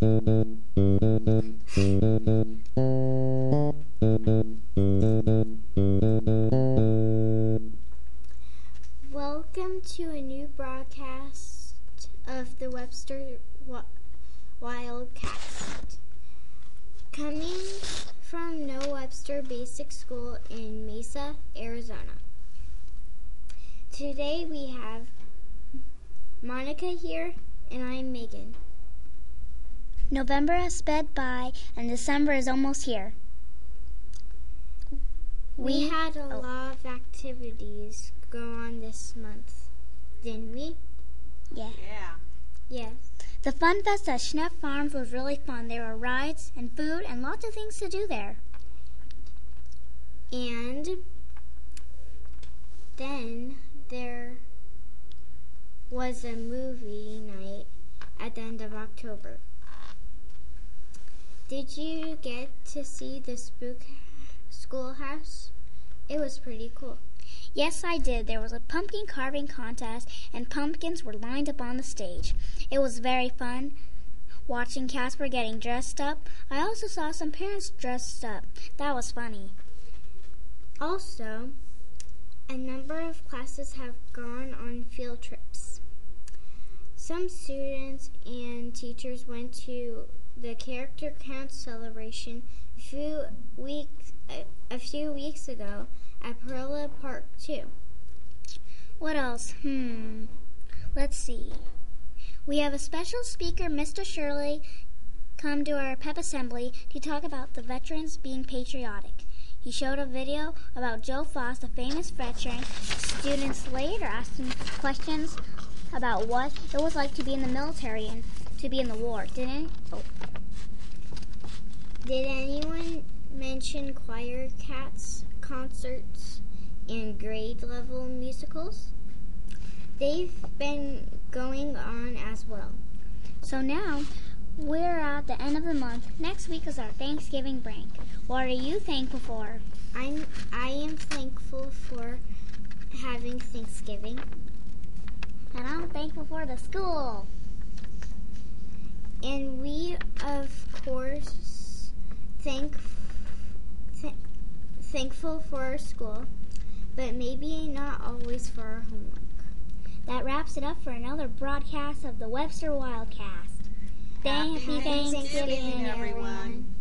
Welcome to a new broadcast of the Webster Wildcast. Coming from Noah Webster Basic School in Mesa, Arizona. Today we have Monica here, and I'm Megan. November has sped by and December is almost here. We, We- had a oh. lot of activities go on this month, didn't we? Yeah. Yeah. Yes. The Fun Fest at Schnepf Farms was really fun. There were rides and food and lots of things to do there. And then there was a movie night at the end of October. Did you get to see the spook schoolhouse? It was pretty cool. Yes, I did. There was a pumpkin carving contest and pumpkins were lined up on the stage. It was very fun watching Casper getting dressed up. I also saw some parents dressed up. That was funny. Also, a number of classes have gone on field trips. Some students and teachers went to the character count celebration a few weeks a, a few weeks ago at Perla Park too. What else? Hmm. Let's see. We have a special speaker, Mr. Shirley, come to our pep assembly to talk about the veterans being patriotic. He showed a video about Joe Foss, the famous veteran. Students later asked him questions about what it was like to be in the military and to be in the war. Didn't? Oh, Did anyone mention choir cats, concerts, and grade level musicals? They've been going on as well. so now we're at the end of the month. Next week is our Thanksgiving break. What are you thankful for? I'm I am thankful for having Thanksgiving. And I'm thankful for the school. And we of course thank th- thankful for our school, but maybe not always for our homework. That wraps it up for another broadcast of the Webster Wildcast. Happy Happy Thanksgiving, Thanksgiving, everyone.